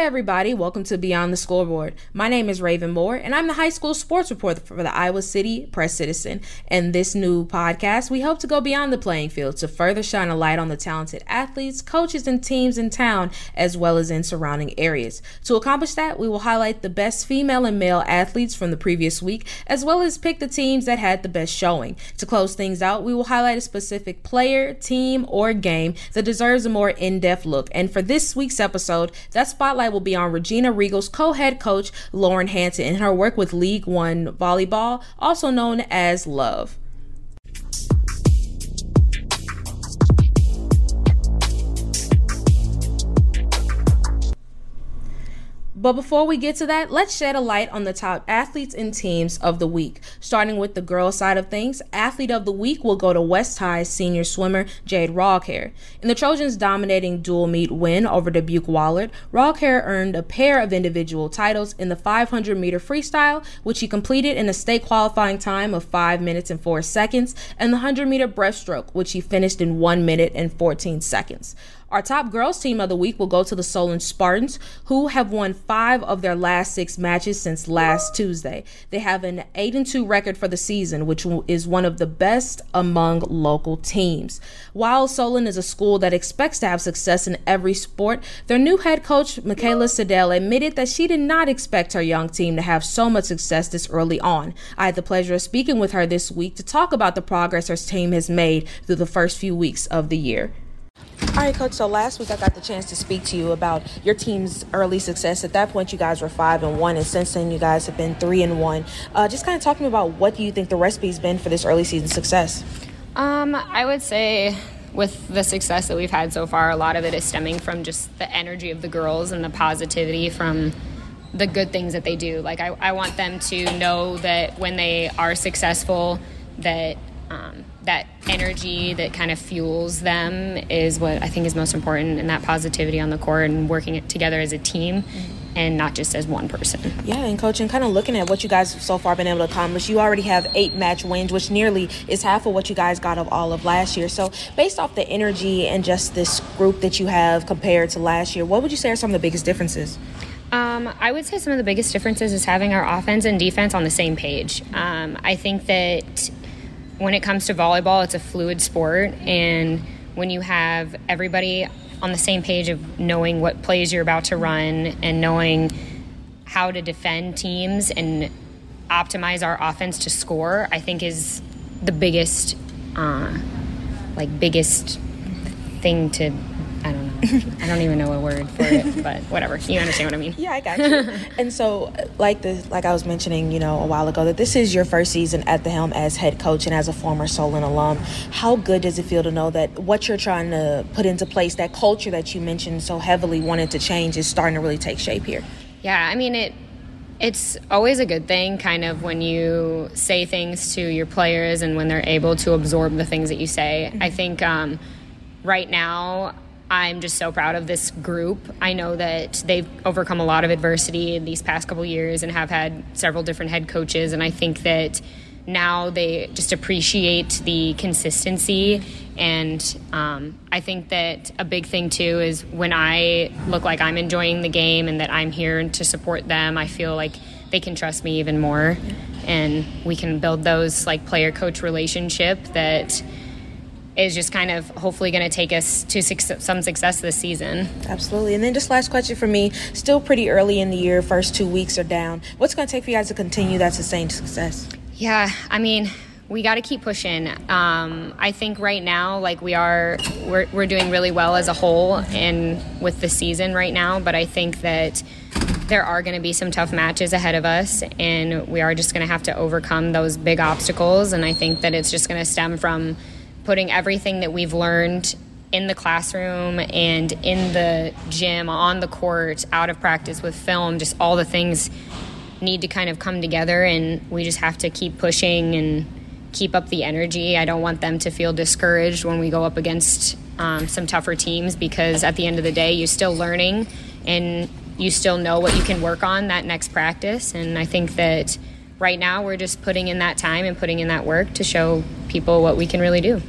Hey everybody, welcome to Beyond the Scoreboard. My name is Raven Moore and I'm the high school sports reporter for the Iowa City Press Citizen. In this new podcast, we hope to go beyond the playing field to further shine a light on the talented athletes, coaches, and teams in town as well as in surrounding areas. To accomplish that, we will highlight the best female and male athletes from the previous week as well as pick the teams that had the best showing. To close things out, we will highlight a specific player, team, or game that deserves a more in-depth look. And for this week's episode, that spotlight spotlight will be on Regina Regal's co head coach, Lauren Hansen, and her work with League One Volleyball, also known as Love. But before we get to that, let's shed a light on the top athletes and teams of the week. Starting with the girls side of things, athlete of the week will go to West High senior swimmer Jade Rawcare. In the Trojans' dominating dual meet win over Dubuque Wahlert, Rawcare earned a pair of individual titles in the 500 meter freestyle, which he completed in a state qualifying time of 5 minutes and 4 seconds, and the 100 meter breaststroke, which he finished in 1 minute and 14 seconds. Our top girls team of the week will go to the Solon Spartans, who have won five of their last six matches since last Tuesday. They have an 8 and 2 record for the season, which is one of the best among local teams. While Solon is a school that expects to have success in every sport, their new head coach, Mikayla Siddell, admitted that she did not expect her young team to have so much success this early on. I had the pleasure of speaking with her this week to talk about the progress her team has made through the first few weeks of the year. All right, coach. So last week I got the chance to speak to you about your team's early success. At that point, you guys were five and one, and since then, you guys have been three and one. Uh, just kind of talking about what do you think the recipe's been for this early season success? Um, I would say with the success that we've had so far, a lot of it is stemming from just the energy of the girls and the positivity from the good things that they do. Like I, I want them to know that when they are successful, that um, that energy that kind of fuels them is what I think is most important, and that positivity on the court and working it together as a team. Mm-hmm. And not just as one person. Yeah, and coaching, kind of looking at what you guys so far been able to accomplish, you already have eight match wins, which nearly is half of what you guys got of all of last year. So, based off the energy and just this group that you have compared to last year, what would you say are some of the biggest differences? Um, I would say some of the biggest differences is having our offense and defense on the same page. Um, I think that when it comes to volleyball, it's a fluid sport, and when you have everybody on the same page of knowing what plays you're about to run and knowing how to defend teams and optimize our offense to score, I think is the biggest, uh, like biggest thing to I don't know. I don't even know a word for it, but whatever. You understand what I mean? Yeah, I got you. and so, like the like I was mentioning, you know, a while ago, that this is your first season at the helm as head coach and as a former Solon alum. How good does it feel to know that what you're trying to put into place, that culture that you mentioned so heavily wanted to change, is starting to really take shape here? Yeah, I mean it. It's always a good thing, kind of, when you say things to your players and when they're able to absorb the things that you say. Mm-hmm. I think um, right now I'm just so proud of this group. I know that they've overcome a lot of adversity in these past couple years and have had several different head coaches, and I think that now they just appreciate the consistency. And um, I think that a big thing too is when I look like I'm enjoying the game and that I'm here to support them, I feel like they can trust me even more, and we can build those like player coach relationship that is just kind of hopefully going to take us to some success this season. Absolutely. And then just last question for me, still pretty early in the year, first two weeks are down. What's going to take for you guys to continue that sustained success? Yeah, I mean, we got to keep pushing. Um, I think right now, like we are, we're, we're doing really well as a whole and with the season right now. But I think that there are going to be some tough matches ahead of us, and we are just going to have to overcome those big obstacles. And I think that it's just going to stem from putting everything that we've learned in the classroom and in the gym, on the court, out of practice with film, just all the things need to kind of come together, and we just have to keep pushing and keep up the energy. I don't want them to feel discouraged when we go up against um, some tougher teams because at the end of the day, you're still learning and you still know what you can work on that next practice. And I think that right now we're just putting in that time and putting in that work to show people what we can really do.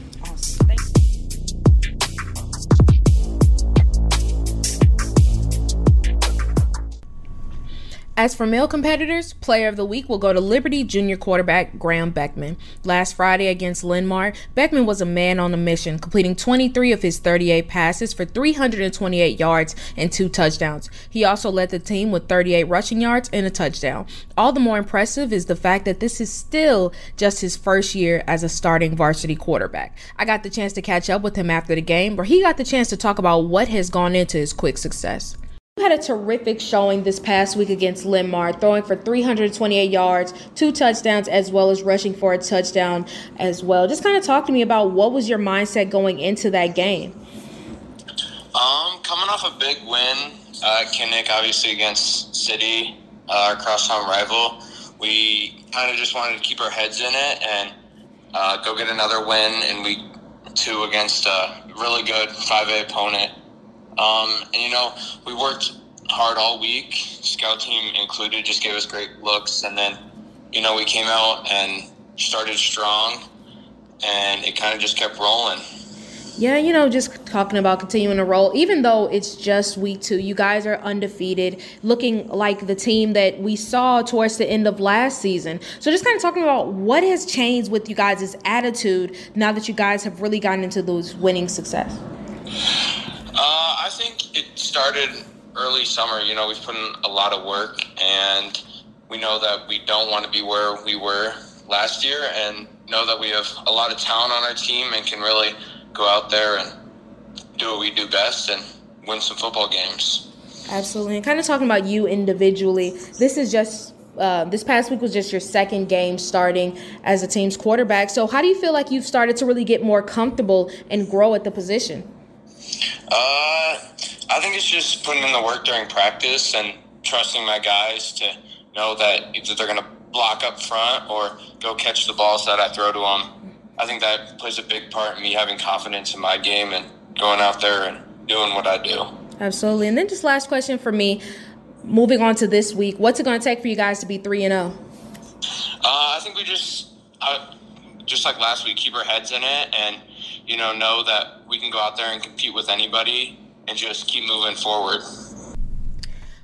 As for male competitors, Player of the Week will go to Liberty junior quarterback Graham Beckman. Last Friday against Linn-Mar, Beckman was a man on a mission, completing 23 of his 38 passes for 328 yards and two touchdowns. He also led the team with 38 rushing yards and a touchdown. All the more impressive is the fact that this is still just his first year as a starting varsity quarterback. I got the chance to catch up with him after the game, where he got the chance to talk about what has gone into his quick success. You had a terrific showing this past week against Linn-Mar, throwing for 328 yards, two touchdowns, as well as rushing for a touchdown as well. Just kind of talk to me about what was your mindset going into that game. Um, coming off a big win, uh, Kinnick obviously against City, uh, our crosstown rival. We kind of just wanted to keep our heads in it and uh, go get another win in week two against a really good 5A opponent. Um, and you know, we worked hard all week, scout team included, just gave us great looks, and then you know we came out and started strong, and it kind of just kept rolling. Yeah, you know, just talking about continuing to roll, even though it's just week two, you guys are undefeated, looking like the team that we saw towards the end of last season. So, just kind of talking about what has changed with you guys' attitude now that you guys have really gotten into those winning success. Uh, I think it started early summer. You know, we've put in a lot of work, and we know that we don't want to be where we were last year, and know that we have a lot of talent on our team and can really go out there and do what we do best and win some football games. Absolutely. And kind of talking about you individually, this is just uh, this past week was just your second game starting as a team's quarterback. So, how do you feel like you've started to really get more comfortable and grow at the position? Uh, I think it's just putting in the work during practice and trusting my guys to know that either they're going to block up front or go catch the balls that I throw to them. I think that plays a big part in me having confidence in my game and going out there and doing what I do. Absolutely. And then just last question for me. Moving on to this week, what's it going to take for you guys to be three and zero? Oh? Uh, I think we just, uh, just like last week, keep our heads in it and you know, know that we can go out there and compete with anybody and just keep moving forward.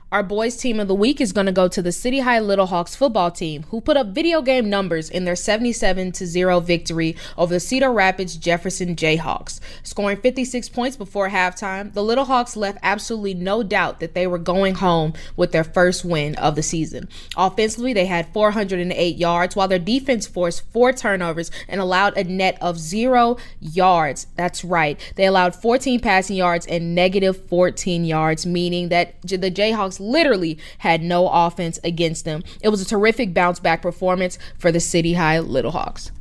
Our boys team of the week is going to go to the City High Little Hawks football team, who put up video game numbers in their 77 0 victory over the Cedar Rapids Jefferson Jayhawks. Scoring 56 points before halftime, the Little Hawks left absolutely no doubt that they were going home with their first win of the season. Offensively, they had 408 yards, while their defense forced four turnovers and allowed a net of zero yards. That's right. They allowed 14 passing yards and negative 14 yards, meaning that the Jayhawks literally had no offense against them. It was a terrific bounce back performance for the City High Little Hawks.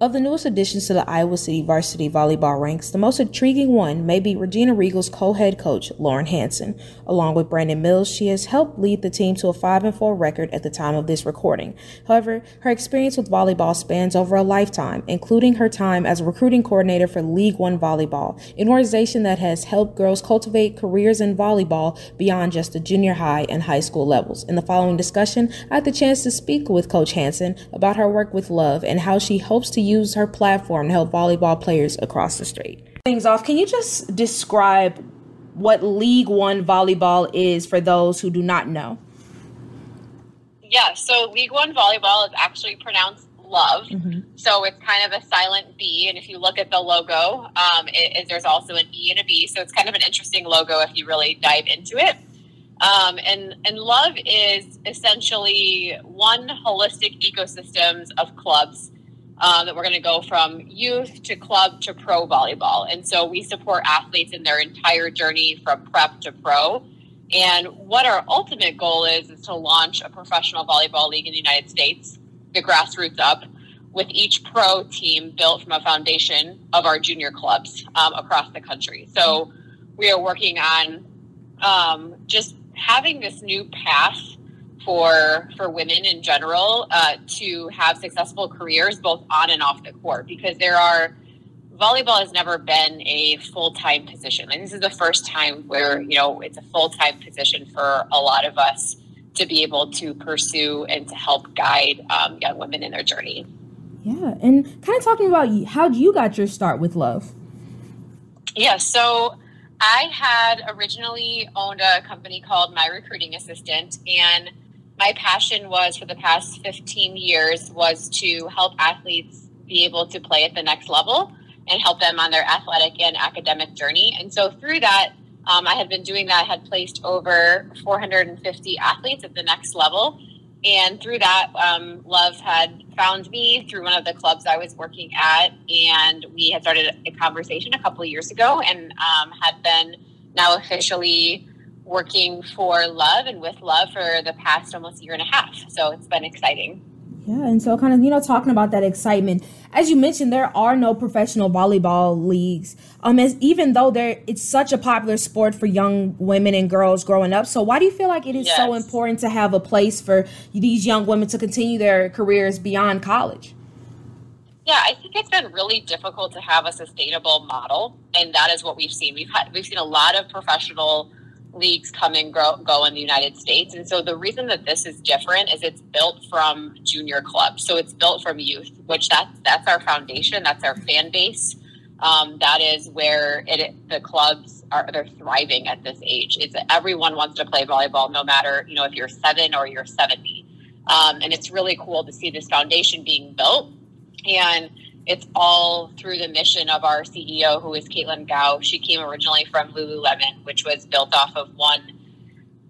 Of the newest additions to the Iowa City varsity volleyball ranks, the most intriguing one may be Regina Regal's co-head coach, Lauren Hansen. Along with Brandon Mills, she has helped lead the team to a 5-4 record at the time of this recording. However, her experience with volleyball spans over a lifetime, including her time as a recruiting coordinator for League One Volleyball, an organization that has helped girls cultivate careers in volleyball beyond just the junior high and high school levels. In the following discussion, I had the chance to speak with Coach Hansen about her work with Love and how she hopes to use her platform to help volleyball players across the state. Things off, can you just describe what League One volleyball is for those who do not know? Yeah, so League One volleyball is actually pronounced love. Mm-hmm. So it's kind of a silent B. And if you look at the logo, um, it, it, there's also an E and a B. So it's kind of an interesting logo if you really dive into it. Um, and, and love is essentially one holistic ecosystems of clubs um, that we're going to go from youth to club to pro volleyball. And so we support athletes in their entire journey from prep to pro. And what our ultimate goal is, is to launch a professional volleyball league in the United States, the grassroots up, with each pro team built from a foundation of our junior clubs um, across the country. So we are working on um, just having this new path for for women in general uh, to have successful careers both on and off the court because there are volleyball has never been a full-time position. And this is the first time where you know it's a full-time position for a lot of us to be able to pursue and to help guide um, young women in their journey. Yeah and kind of talking about how you got your start with love? Yeah so i had originally owned a company called my recruiting assistant and my passion was for the past 15 years was to help athletes be able to play at the next level and help them on their athletic and academic journey. And so through that, um, I had been doing that, had placed over 450 athletes at the next level. And through that, um, Love had found me through one of the clubs I was working at. And we had started a conversation a couple of years ago and um, had been now officially working for Love and with Love for the past almost year and a half. So it's been exciting. Yeah, and so kind of, you know, talking about that excitement, as you mentioned, there are no professional volleyball leagues. Um, as even though there it's such a popular sport for young women and girls growing up. So why do you feel like it is yes. so important to have a place for these young women to continue their careers beyond college? Yeah, I think it's been really difficult to have a sustainable model, and that is what we've seen. We've had we've seen a lot of professional leagues come and grow, go in the United States. And so the reason that this is different is it's built from junior clubs. So it's built from youth, which that's, that's our foundation. That's our fan base. Um, that is where it, the clubs are, they're thriving at this age. It's everyone wants to play volleyball, no matter, you know, if you're seven or you're 70. Um, and it's really cool to see this foundation being built. And it's all through the mission of our CEO, who is Caitlin Gao. She came originally from Lululemon, which was built off of one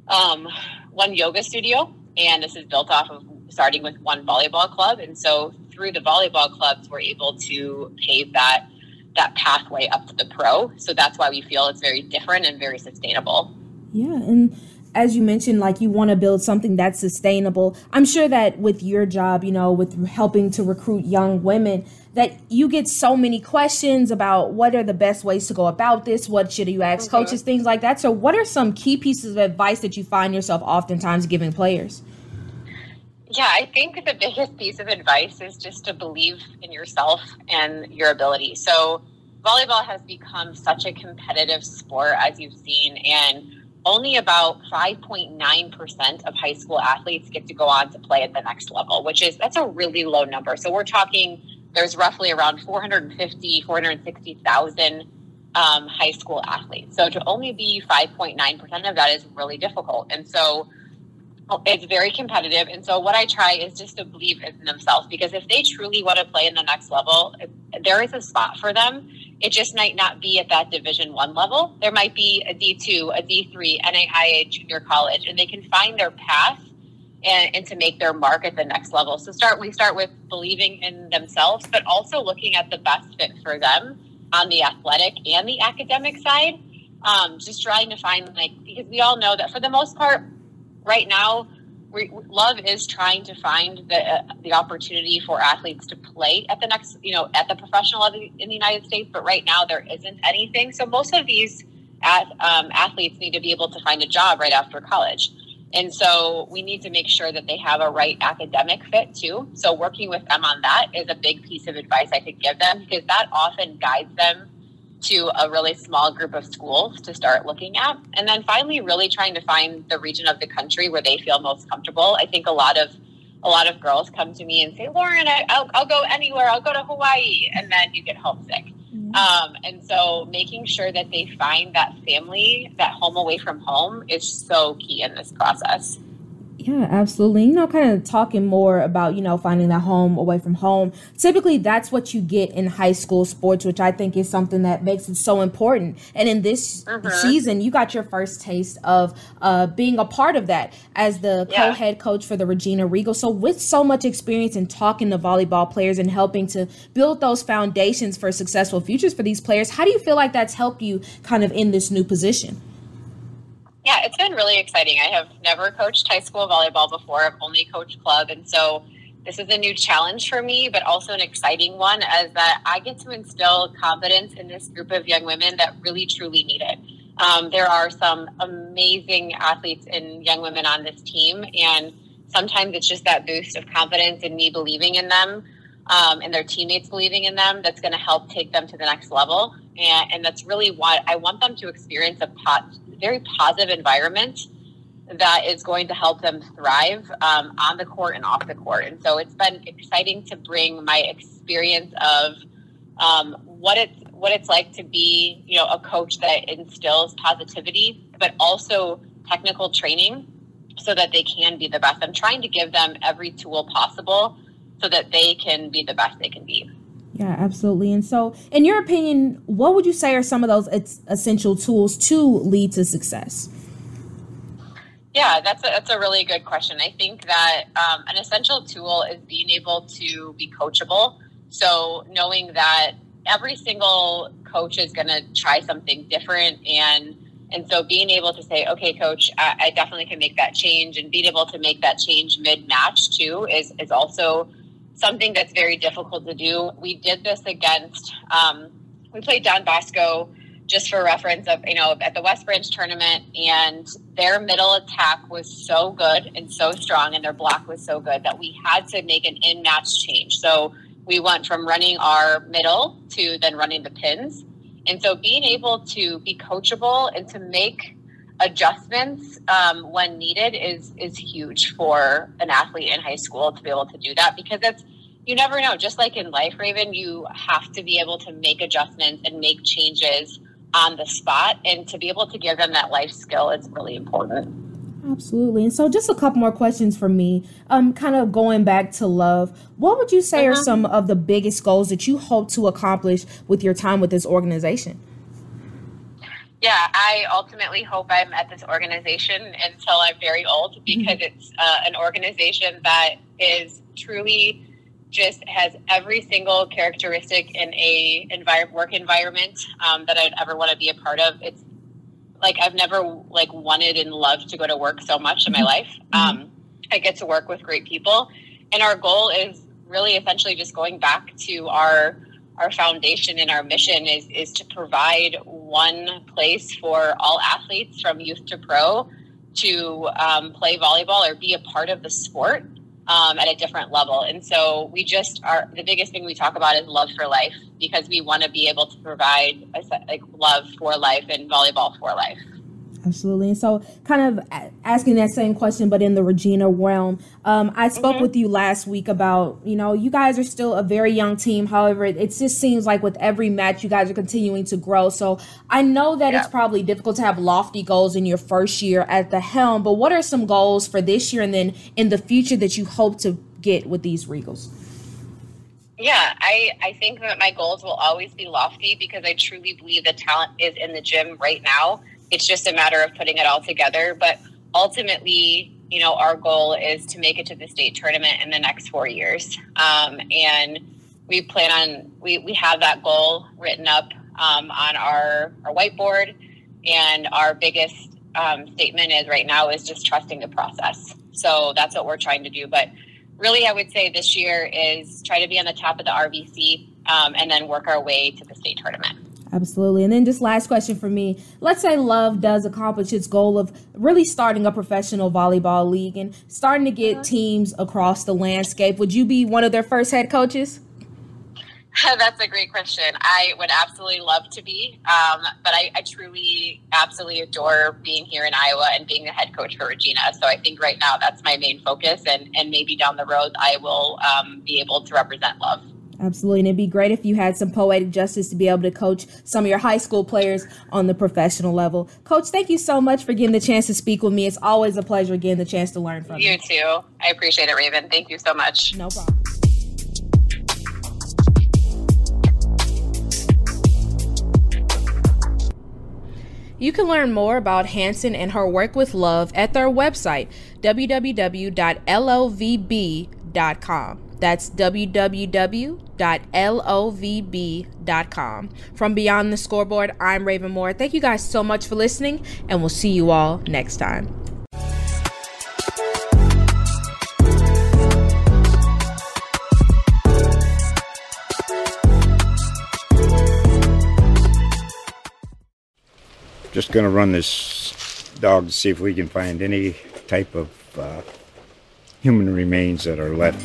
um, one yoga studio, and this is built off of starting with one volleyball club. And so through the volleyball clubs, we're able to pave that that pathway up to the pro. So that's why we feel it's very different and very sustainable. Yeah, and as you mentioned, like you want to build something that's sustainable. I'm sure that with your job, you know, with helping to recruit young women, that you get so many questions about what are the best ways to go about this, what should you ask okay. coaches, things like that. So, what are some key pieces of advice that you find yourself oftentimes giving players? Yeah, I think the biggest piece of advice is just to believe in yourself and your ability. So, volleyball has become such a competitive sport, as you've seen, and only about 5.9% of high school athletes get to go on to play at the next level, which is that's a really low number. So we're talking there's roughly around 450, 460,000 um, high school athletes. So to only be 5.9% of that is really difficult. And so it's very competitive. And so what I try is just to believe in themselves because if they truly want to play in the next level, there is a spot for them. It just might not be at that division one level. There might be a D2, a D3, NAIA junior college, and they can find their path and, and to make their mark at the next level. So start we start with believing in themselves, but also looking at the best fit for them on the athletic and the academic side. Um, just trying to find like because we all know that for the most part, right now, we, love is trying to find the uh, the opportunity for athletes to play at the next you know at the professional level in the United States. But right now, there isn't anything. So most of these at, um, athletes need to be able to find a job right after college. And so we need to make sure that they have a right academic fit too. So working with them on that is a big piece of advice I could give them because that often guides them to a really small group of schools to start looking at. And then finally really trying to find the region of the country where they feel most comfortable. I think a lot of a lot of girls come to me and say, Lauren, I, will I'll go anywhere. I'll go to Hawaii. And then you get homesick. Um, and so making sure that they find that family, that home away from home is so key in this process. Yeah, absolutely. You know, kind of talking more about, you know, finding that home away from home. Typically, that's what you get in high school sports, which I think is something that makes it so important. And in this uh-huh. season, you got your first taste of uh, being a part of that as the yeah. co head coach for the Regina Regal. So, with so much experience in talking to volleyball players and helping to build those foundations for successful futures for these players, how do you feel like that's helped you kind of in this new position? Yeah, it's been really exciting. I have never coached high school volleyball before. I've only coached club, and so this is a new challenge for me, but also an exciting one as that I get to instill confidence in this group of young women that really truly need it. Um, there are some amazing athletes and young women on this team, and sometimes it's just that boost of confidence and me believing in them um, and their teammates believing in them that's going to help take them to the next level. And, and that's really what I want them to experience a pot, very positive environment that is going to help them thrive um, on the court and off the court. And so it's been exciting to bring my experience of um, what it's what it's like to be, you know, a coach that instills positivity, but also technical training so that they can be the best. I'm trying to give them every tool possible so that they can be the best they can be. Yeah, absolutely. And so, in your opinion, what would you say are some of those essential tools to lead to success? Yeah, that's a, that's a really good question. I think that um, an essential tool is being able to be coachable. So, knowing that every single coach is going to try something different and and so being able to say, okay, coach, I, I, definitely can make that change and being able to make that change mid match too is, is also something that's very difficult to do. We did this against, um, we played Don Bosco just for reference of, you know, at the West Branch tournament and their middle attack was so good and so strong and their block was so good that we had to make an in match change. So we went from running our middle to then running the pins. And so being able to be coachable and to make adjustments um, when needed is is huge for an athlete in high school to be able to do that because it's you never know. Just like in life raven you have to be able to make adjustments and make changes on the spot and to be able to give them that life skill is really important. Absolutely. And so just a couple more questions for me. Um kind of going back to love what would you say uh-huh. are some of the biggest goals that you hope to accomplish with your time with this organization yeah, I ultimately hope I'm at this organization until I'm very old mm-hmm. because it's uh, an organization that is truly just has every single characteristic in a envir- work environment um, that I'd ever want to be a part of. It's like I've never like wanted and loved to go to work so much in my mm-hmm. life. Mm-hmm. Um, I get to work with great people, and our goal is really essentially just going back to our our foundation and our mission is is to provide one place for all athletes from youth to pro to um, play volleyball or be a part of the sport um, at a different level. And so we just are the biggest thing we talk about is love for life because we want to be able to provide like love for life and volleyball for life. Absolutely. And so, kind of asking that same question, but in the Regina realm, um, I spoke mm-hmm. with you last week about, you know, you guys are still a very young team. However, it, it, just seems like with every match, you guys are continuing to grow. So, I know that yeah. it's probably difficult to have lofty goals in your first year at the helm, but what are some goals for this year and then in the future that you hope to get with these Regals? Yeah, I, I think that my goals will always be lofty because I truly believe the talent is in the gym right now it's just a matter of putting it all together. But ultimately, you know, our goal is to make it to the state tournament in the next four years. Um, and we plan on, we, we have that goal written up um, on our, our whiteboard. And our biggest um, statement is right now is just trusting the process. So that's what we're trying to do. But really, I would say this year is try to be on the top of the RVC um, and then work our way to the state tournament. Absolutely. And then just last question for me. Let's say Love does accomplish its goal of really starting a professional volleyball league and starting to get uh-huh. teams across the landscape. Would you be one of their first head coaches? That's a great question. I would absolutely love to be, um, but I, I, truly, absolutely adore being here in Iowa and being the head coach for Regina. So I think right now that's my main focus, and and maybe down the road I will um, be able to represent Love. Absolutely. And it'd be great if you had some poetic justice to be able to coach some of your high school players on the professional level. Coach, thank you so much for getting the chance to speak with me. It's always a pleasure getting the chance to learn from you. You too. I appreciate it, Raven. Thank you so much. No problem. You can learn more about Hansen and her work with love at their website, www.lovb.com. That's www.lovb.com. From Beyond the Scoreboard, I'm Raven Moore. Thank you guys so much for listening, and we'll see you all next time. Just going to run this dog to see if we can find any type of uh, human remains that are left